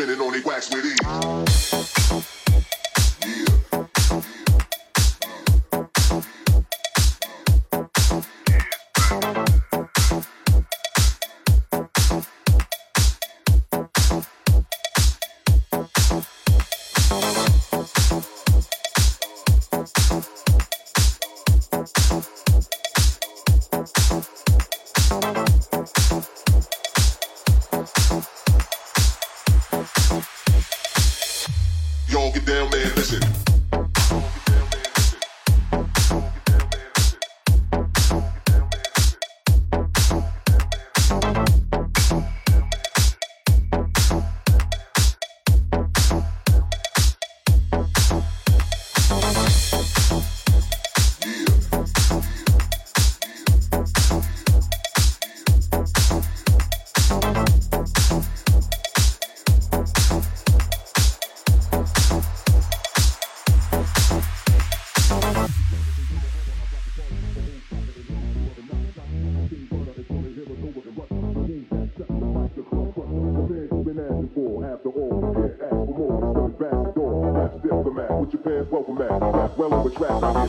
spinning on they wax with ease. Rap well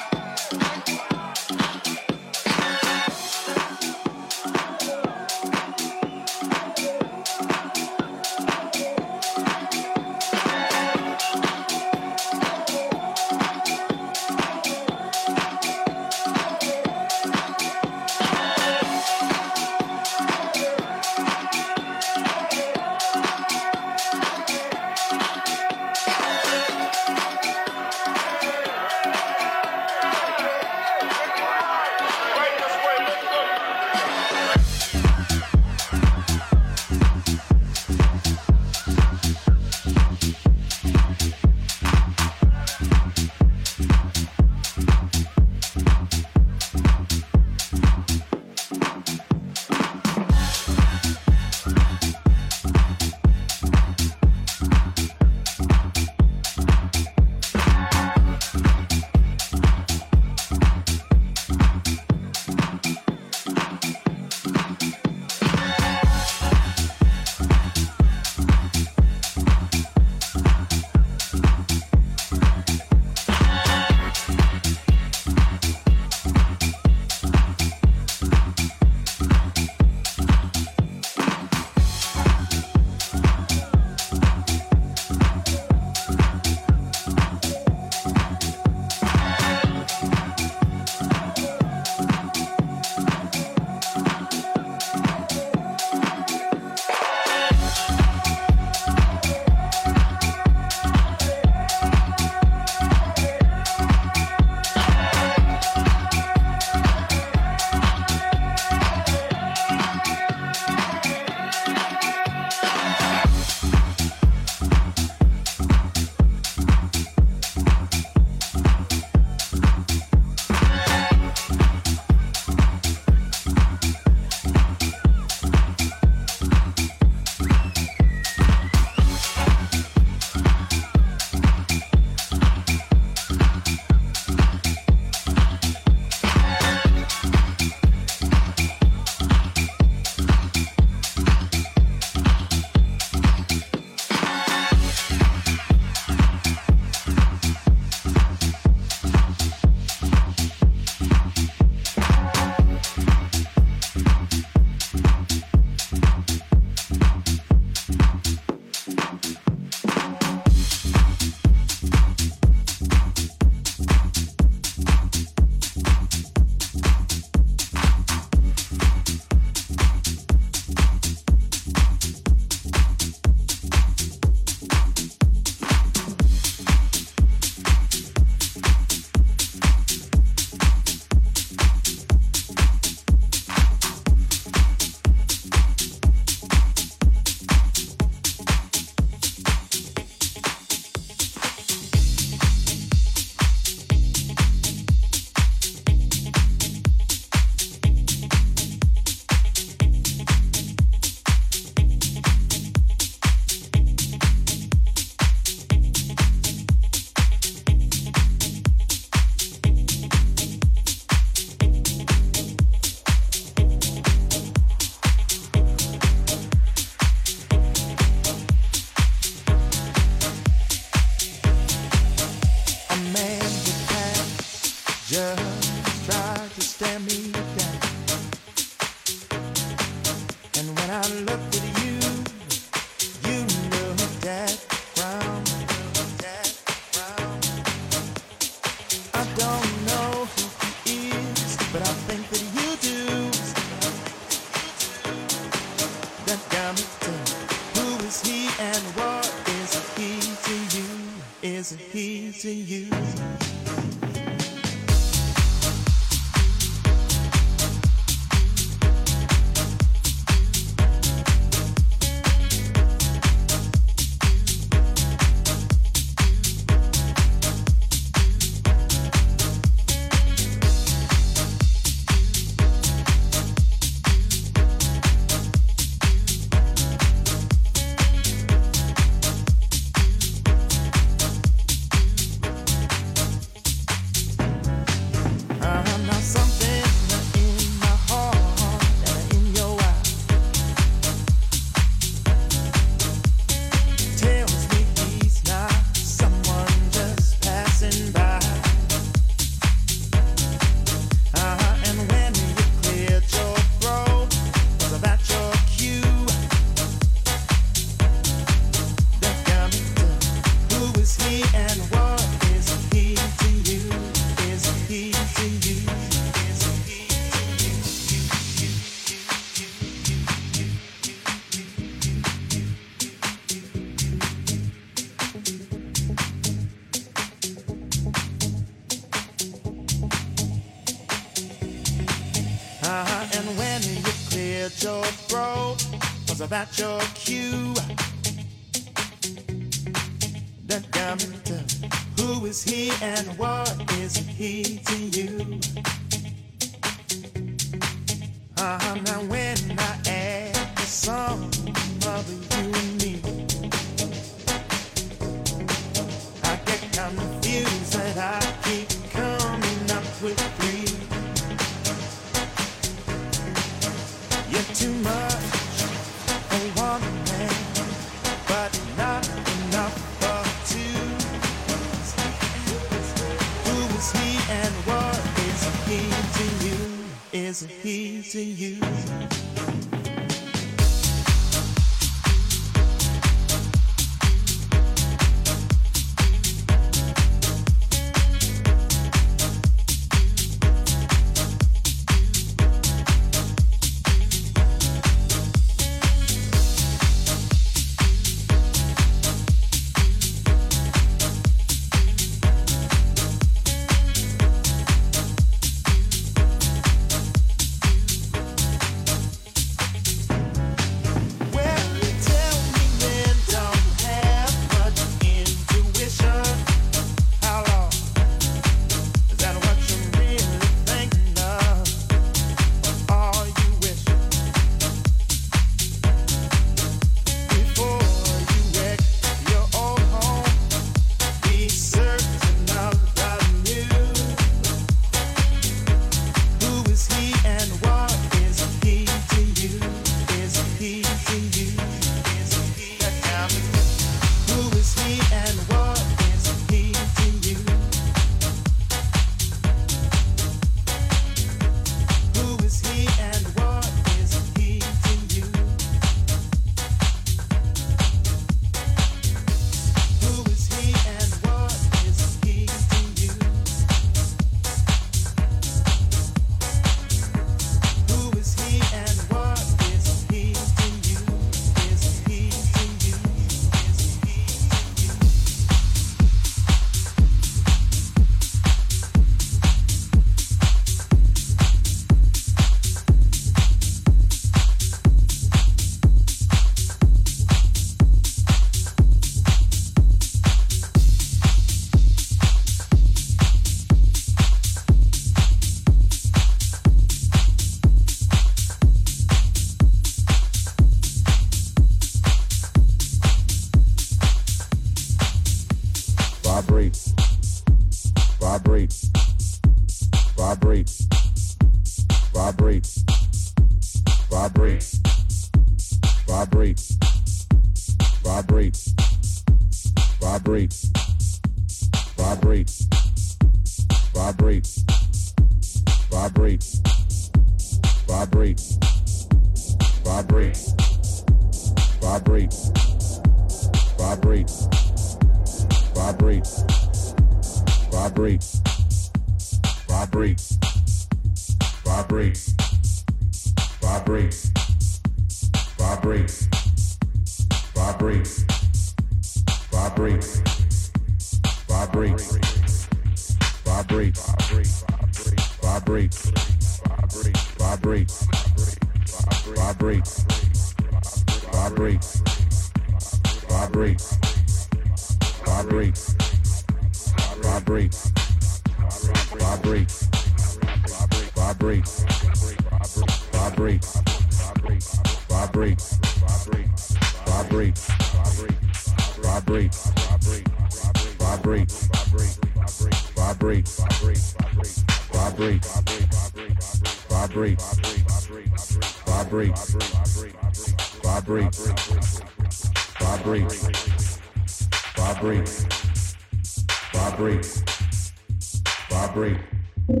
Música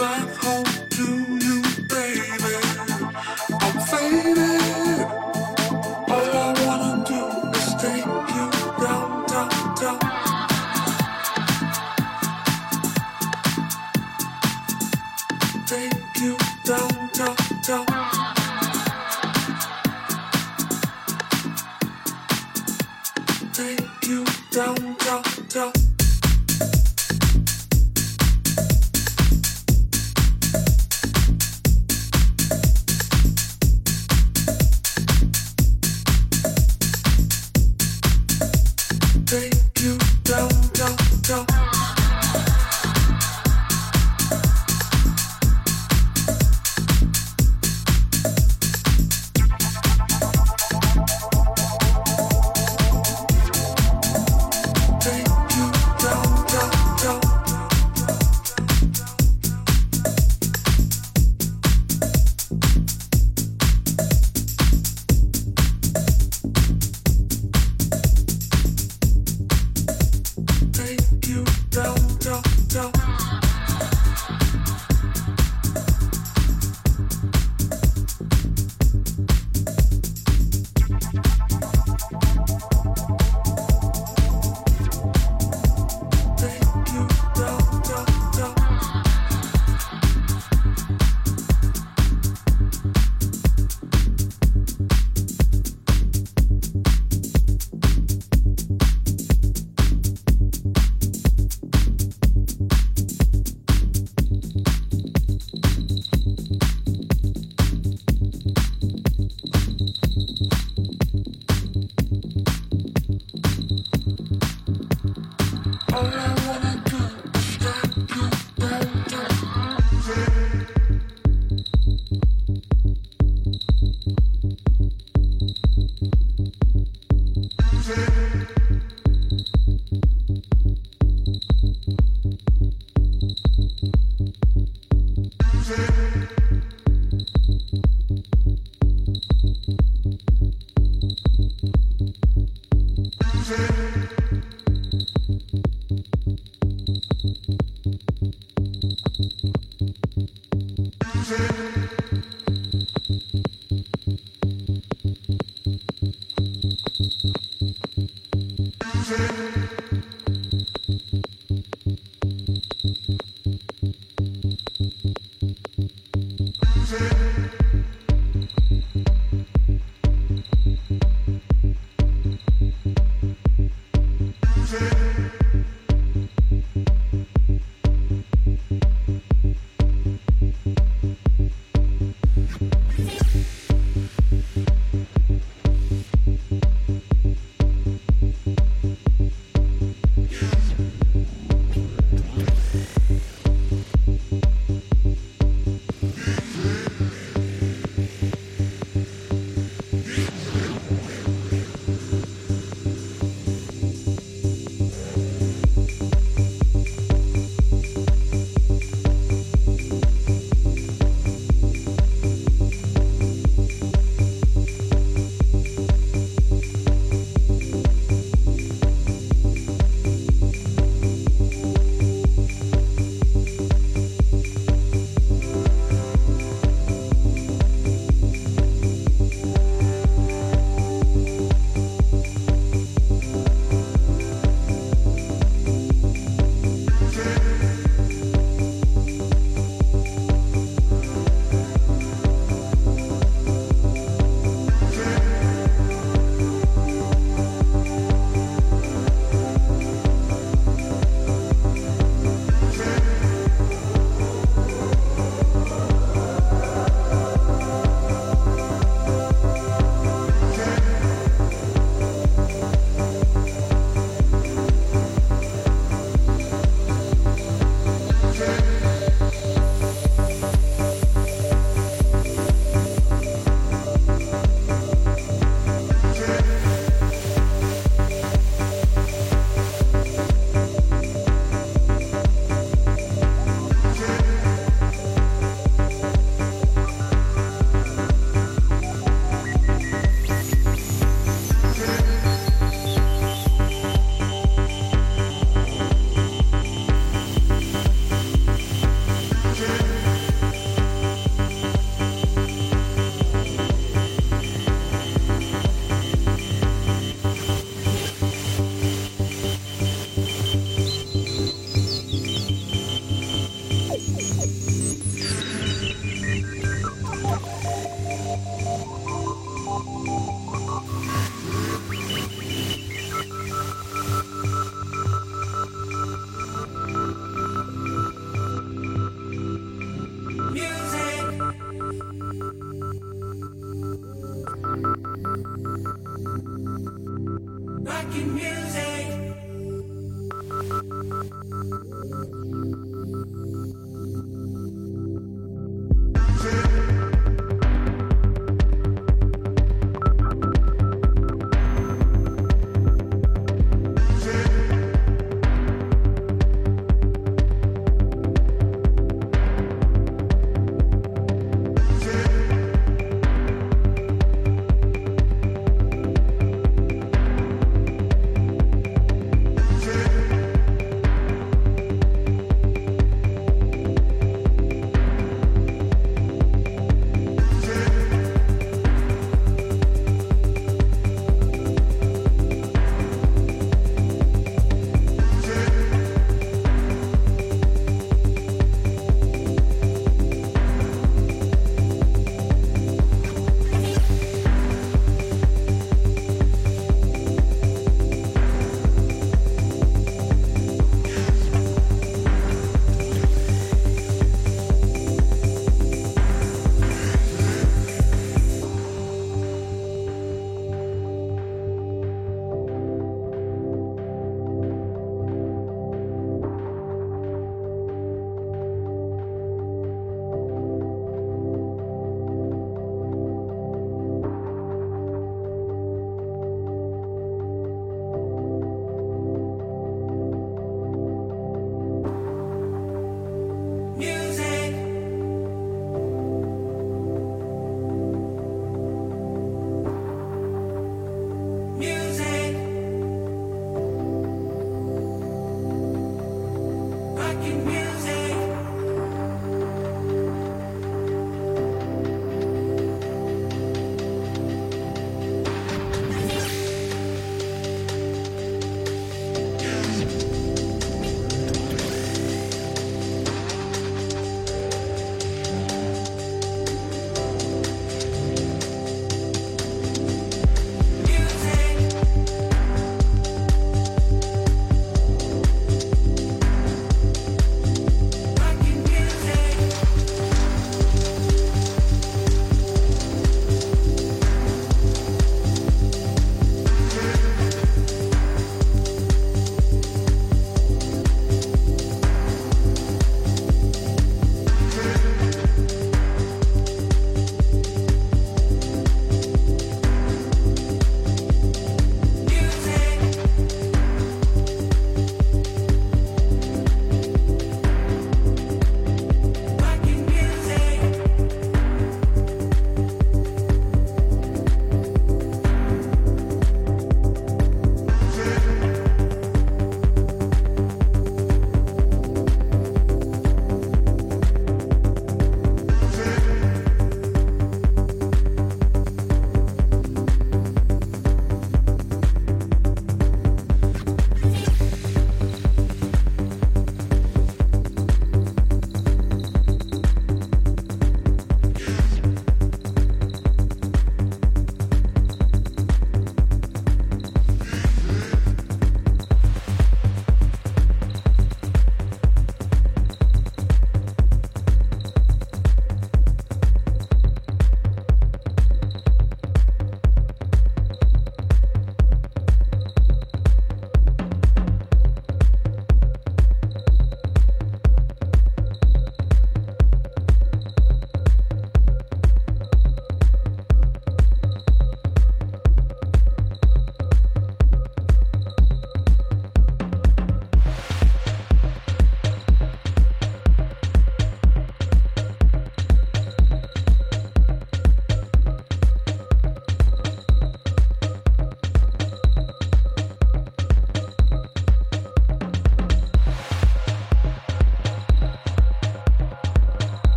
drive home.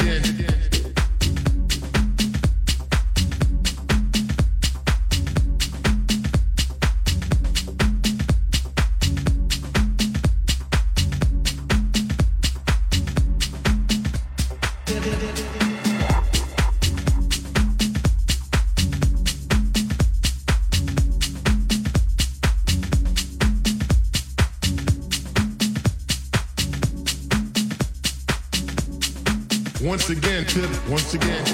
again. Once again.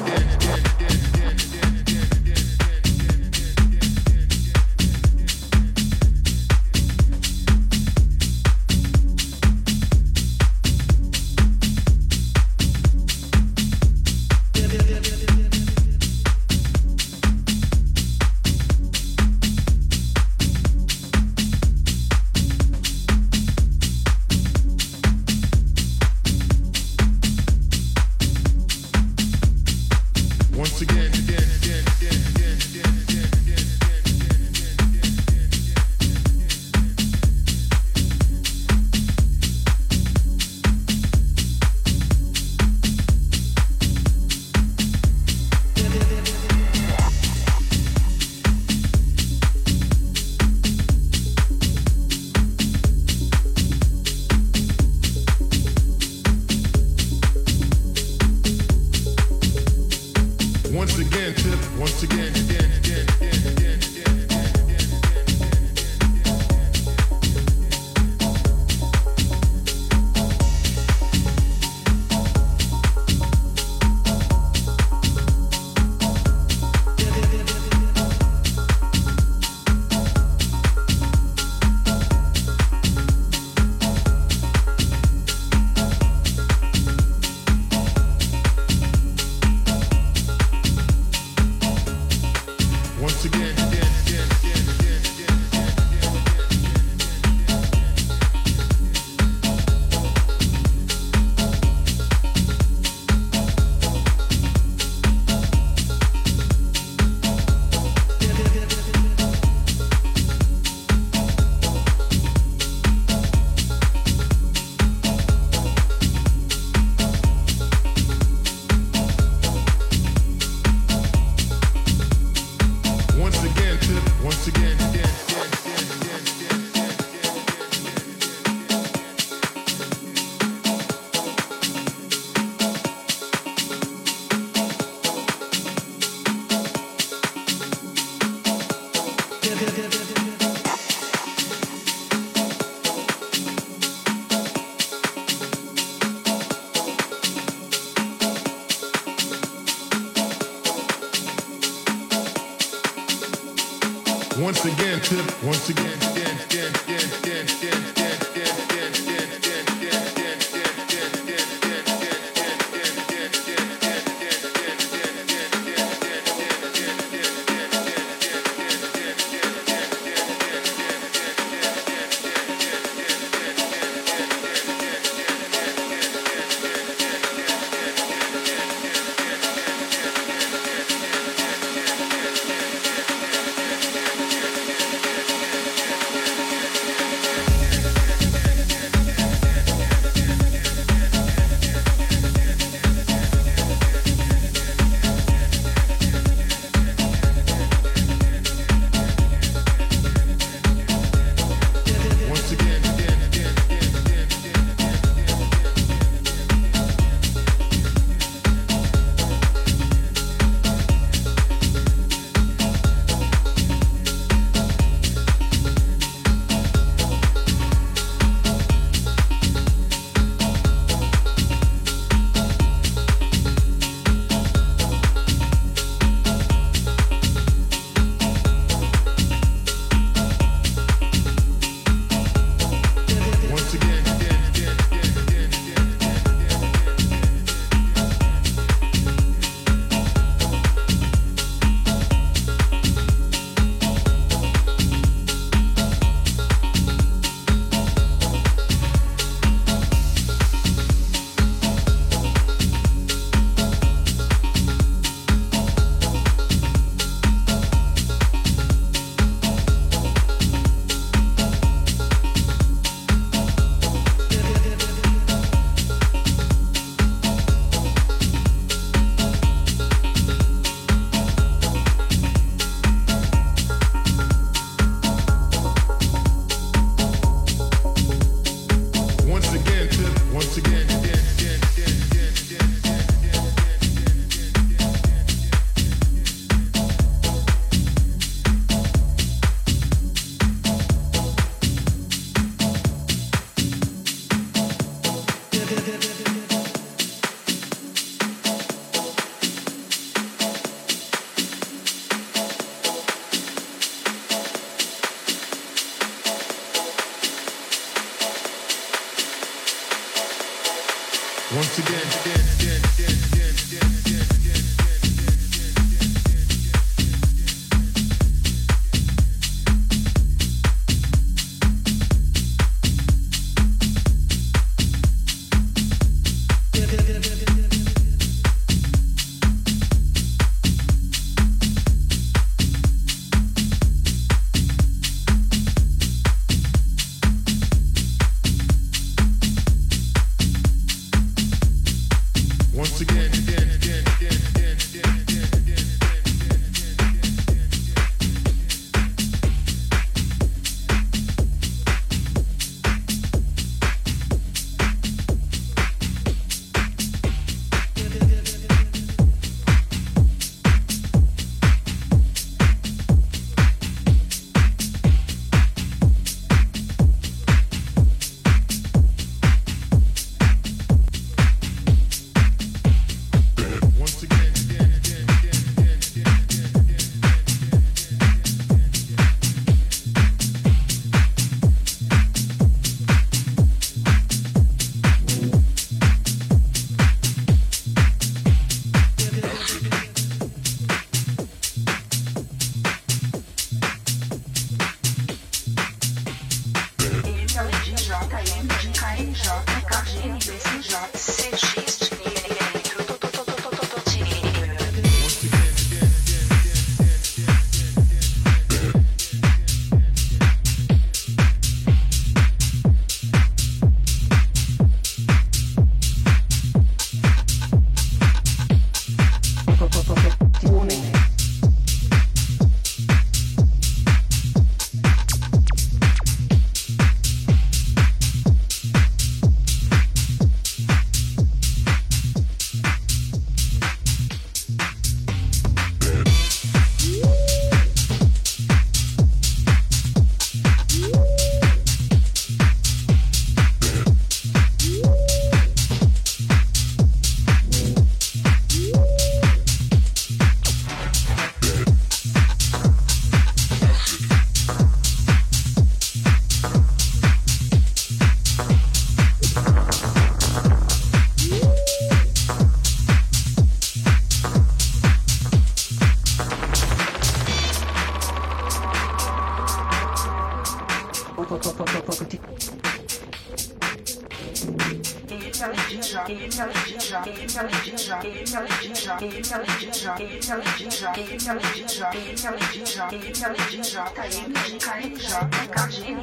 tajemnicza, tajemnicza, tajemnicza, tajemnicza, tajemnicza, tajemnicza, tajemnicza, tajemnicza,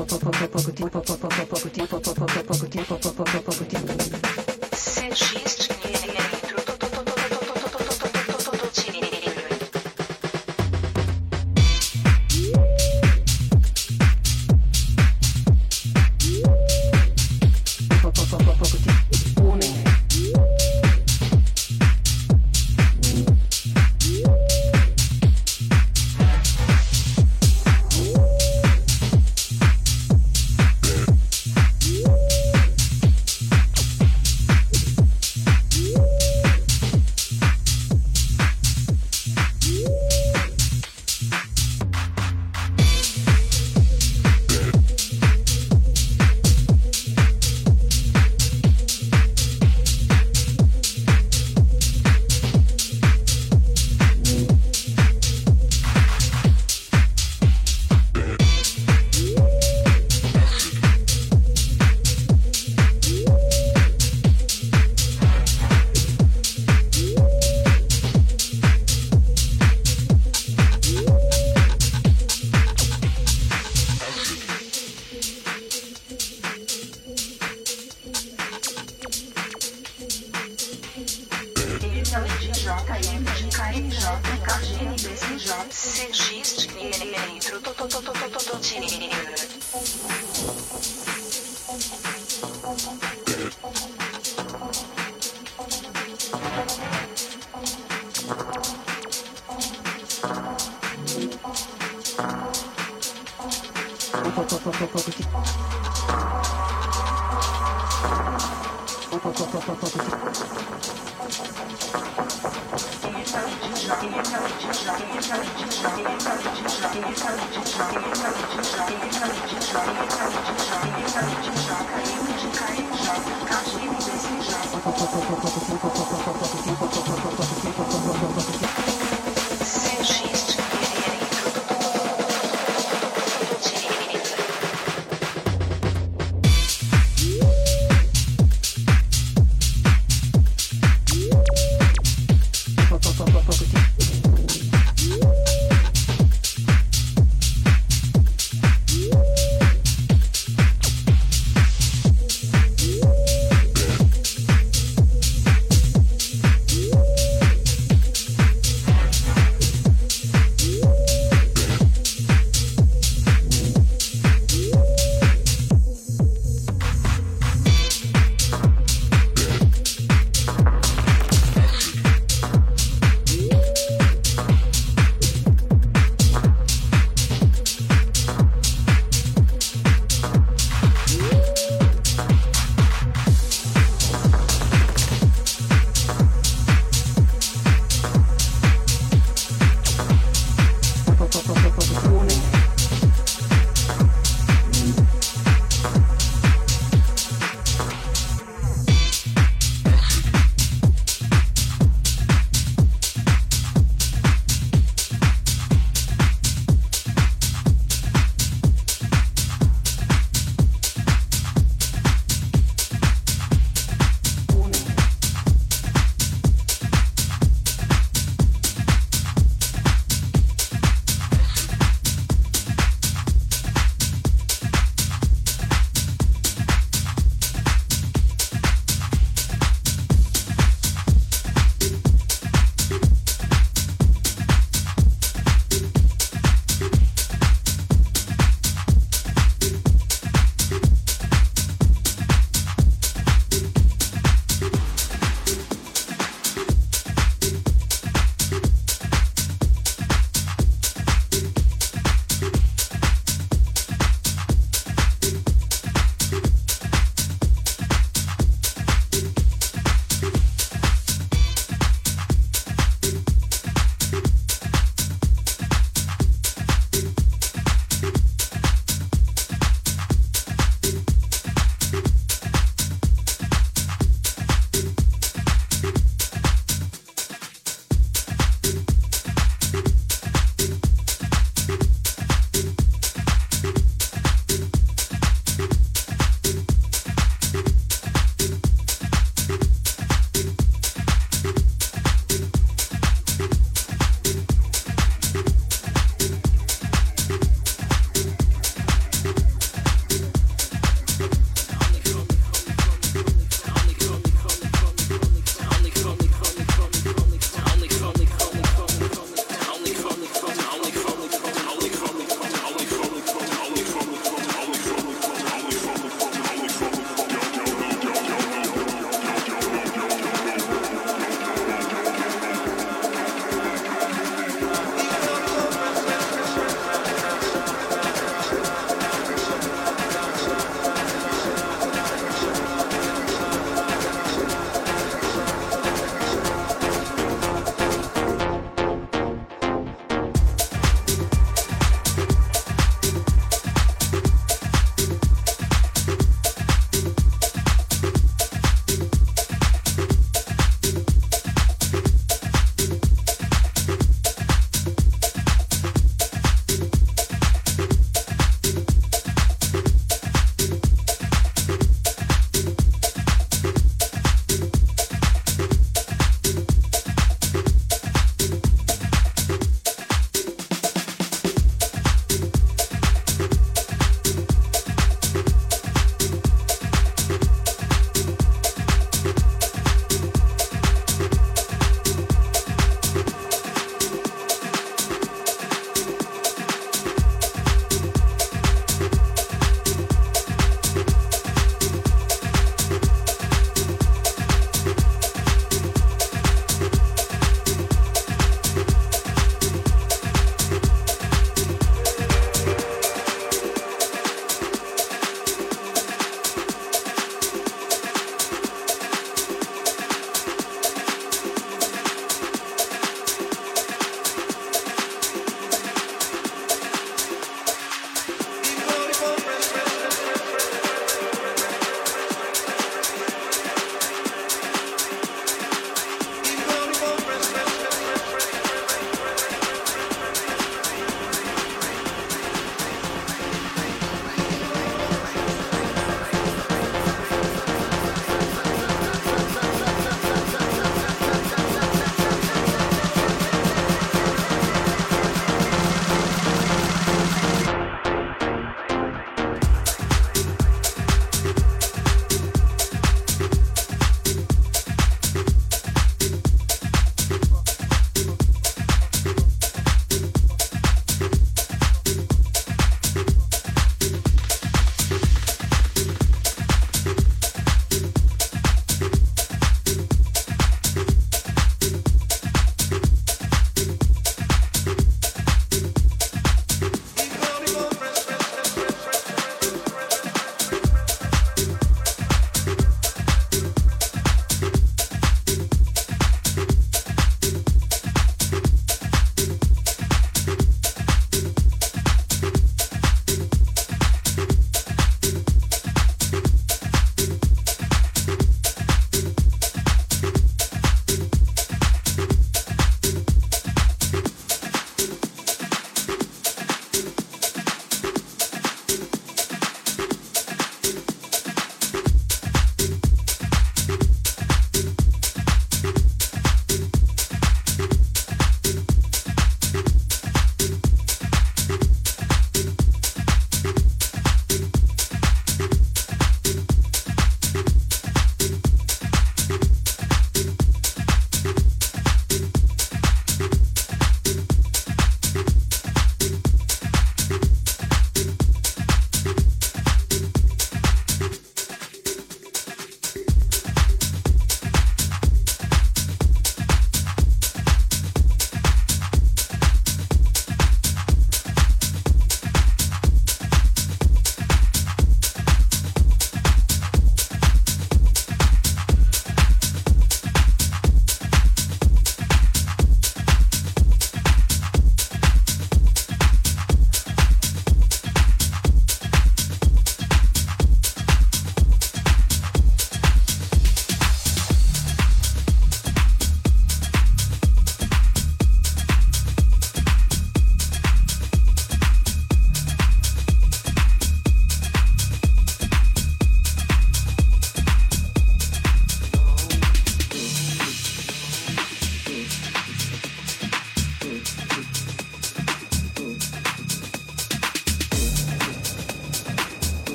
tajemnicza,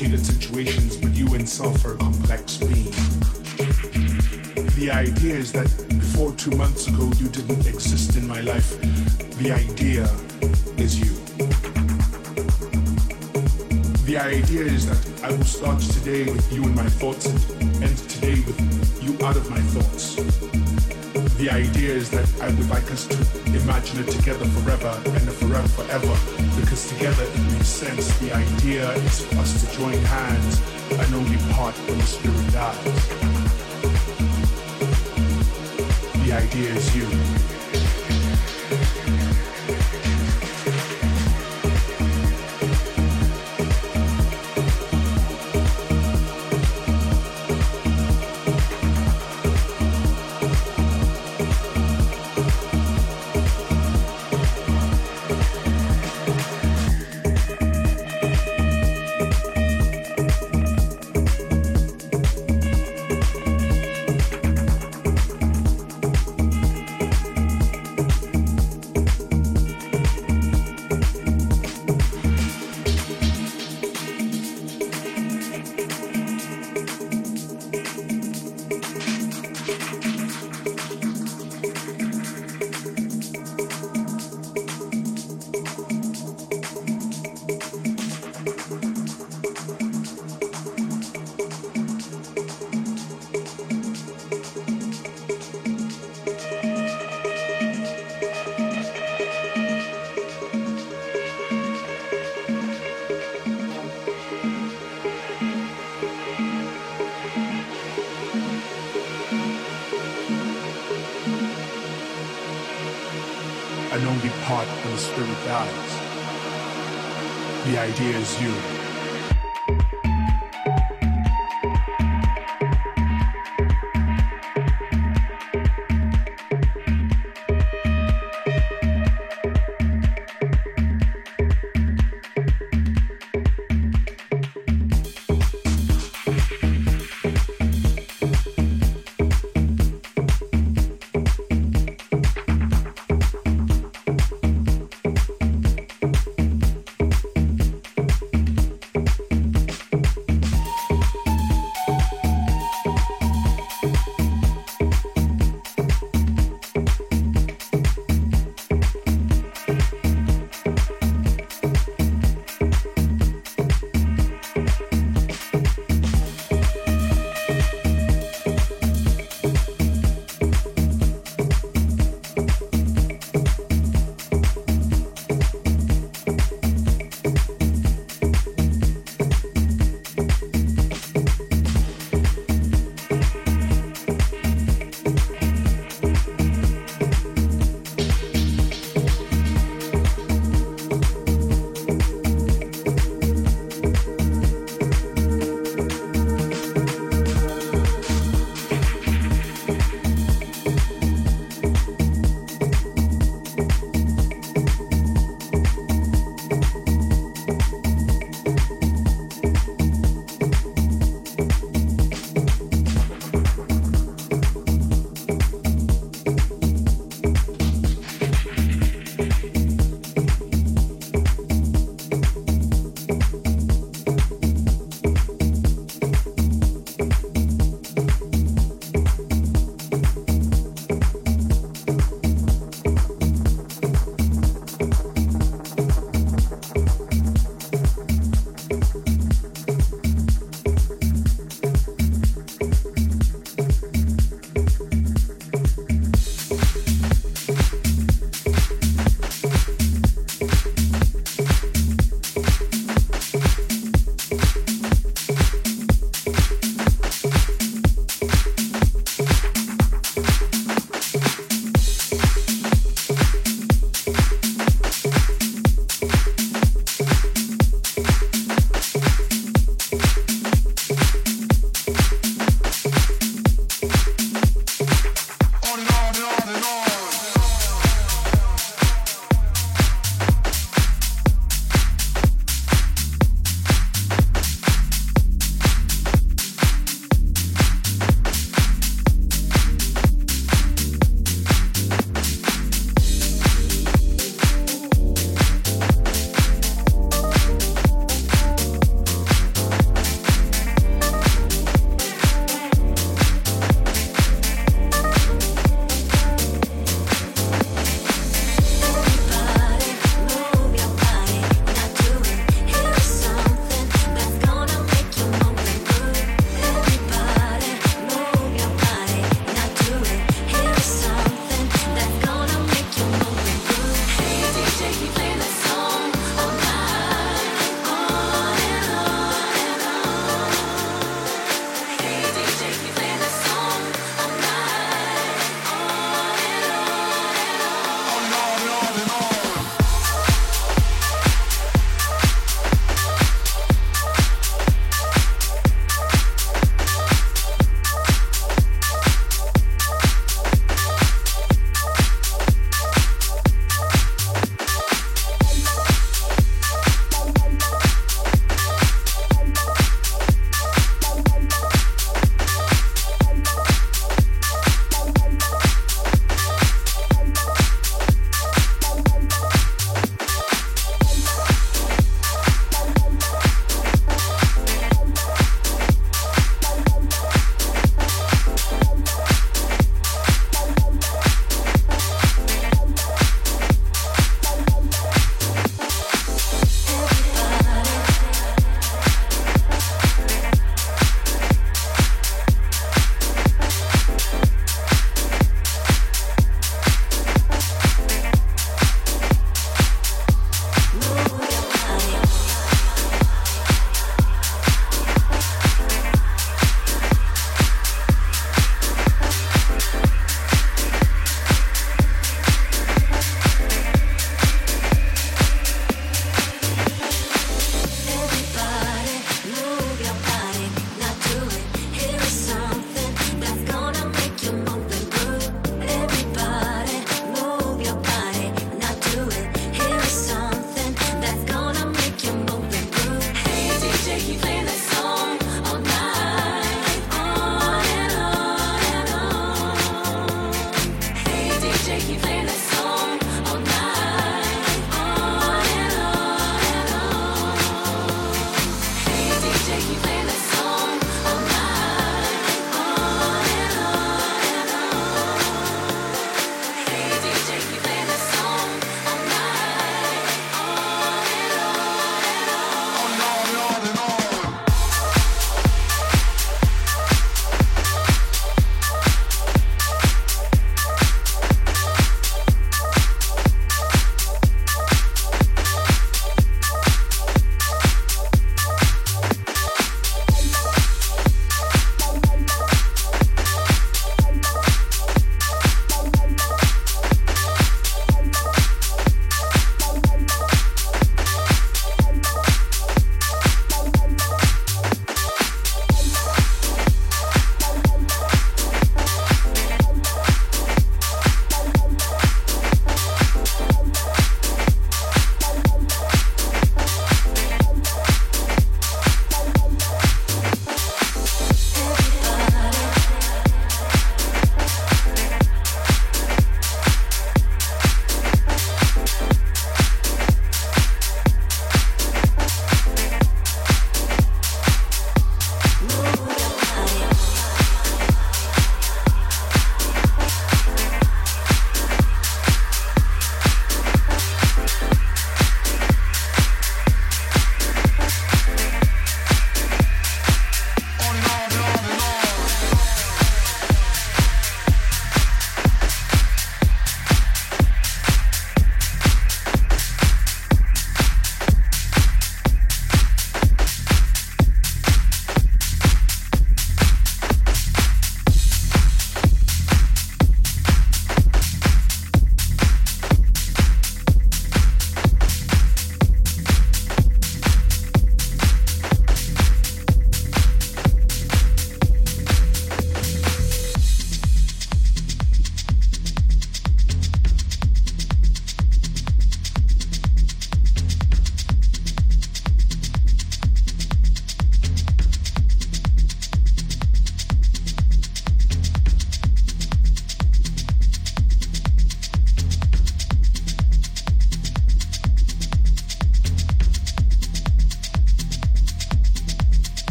complicated situations, but you itself are a complex being. The idea is that before two months ago you didn't exist in my life. The idea is you. The idea is that I will start today with you in my thoughts and end today with you out of my thoughts. The idea is that I would like us to imagine it together forever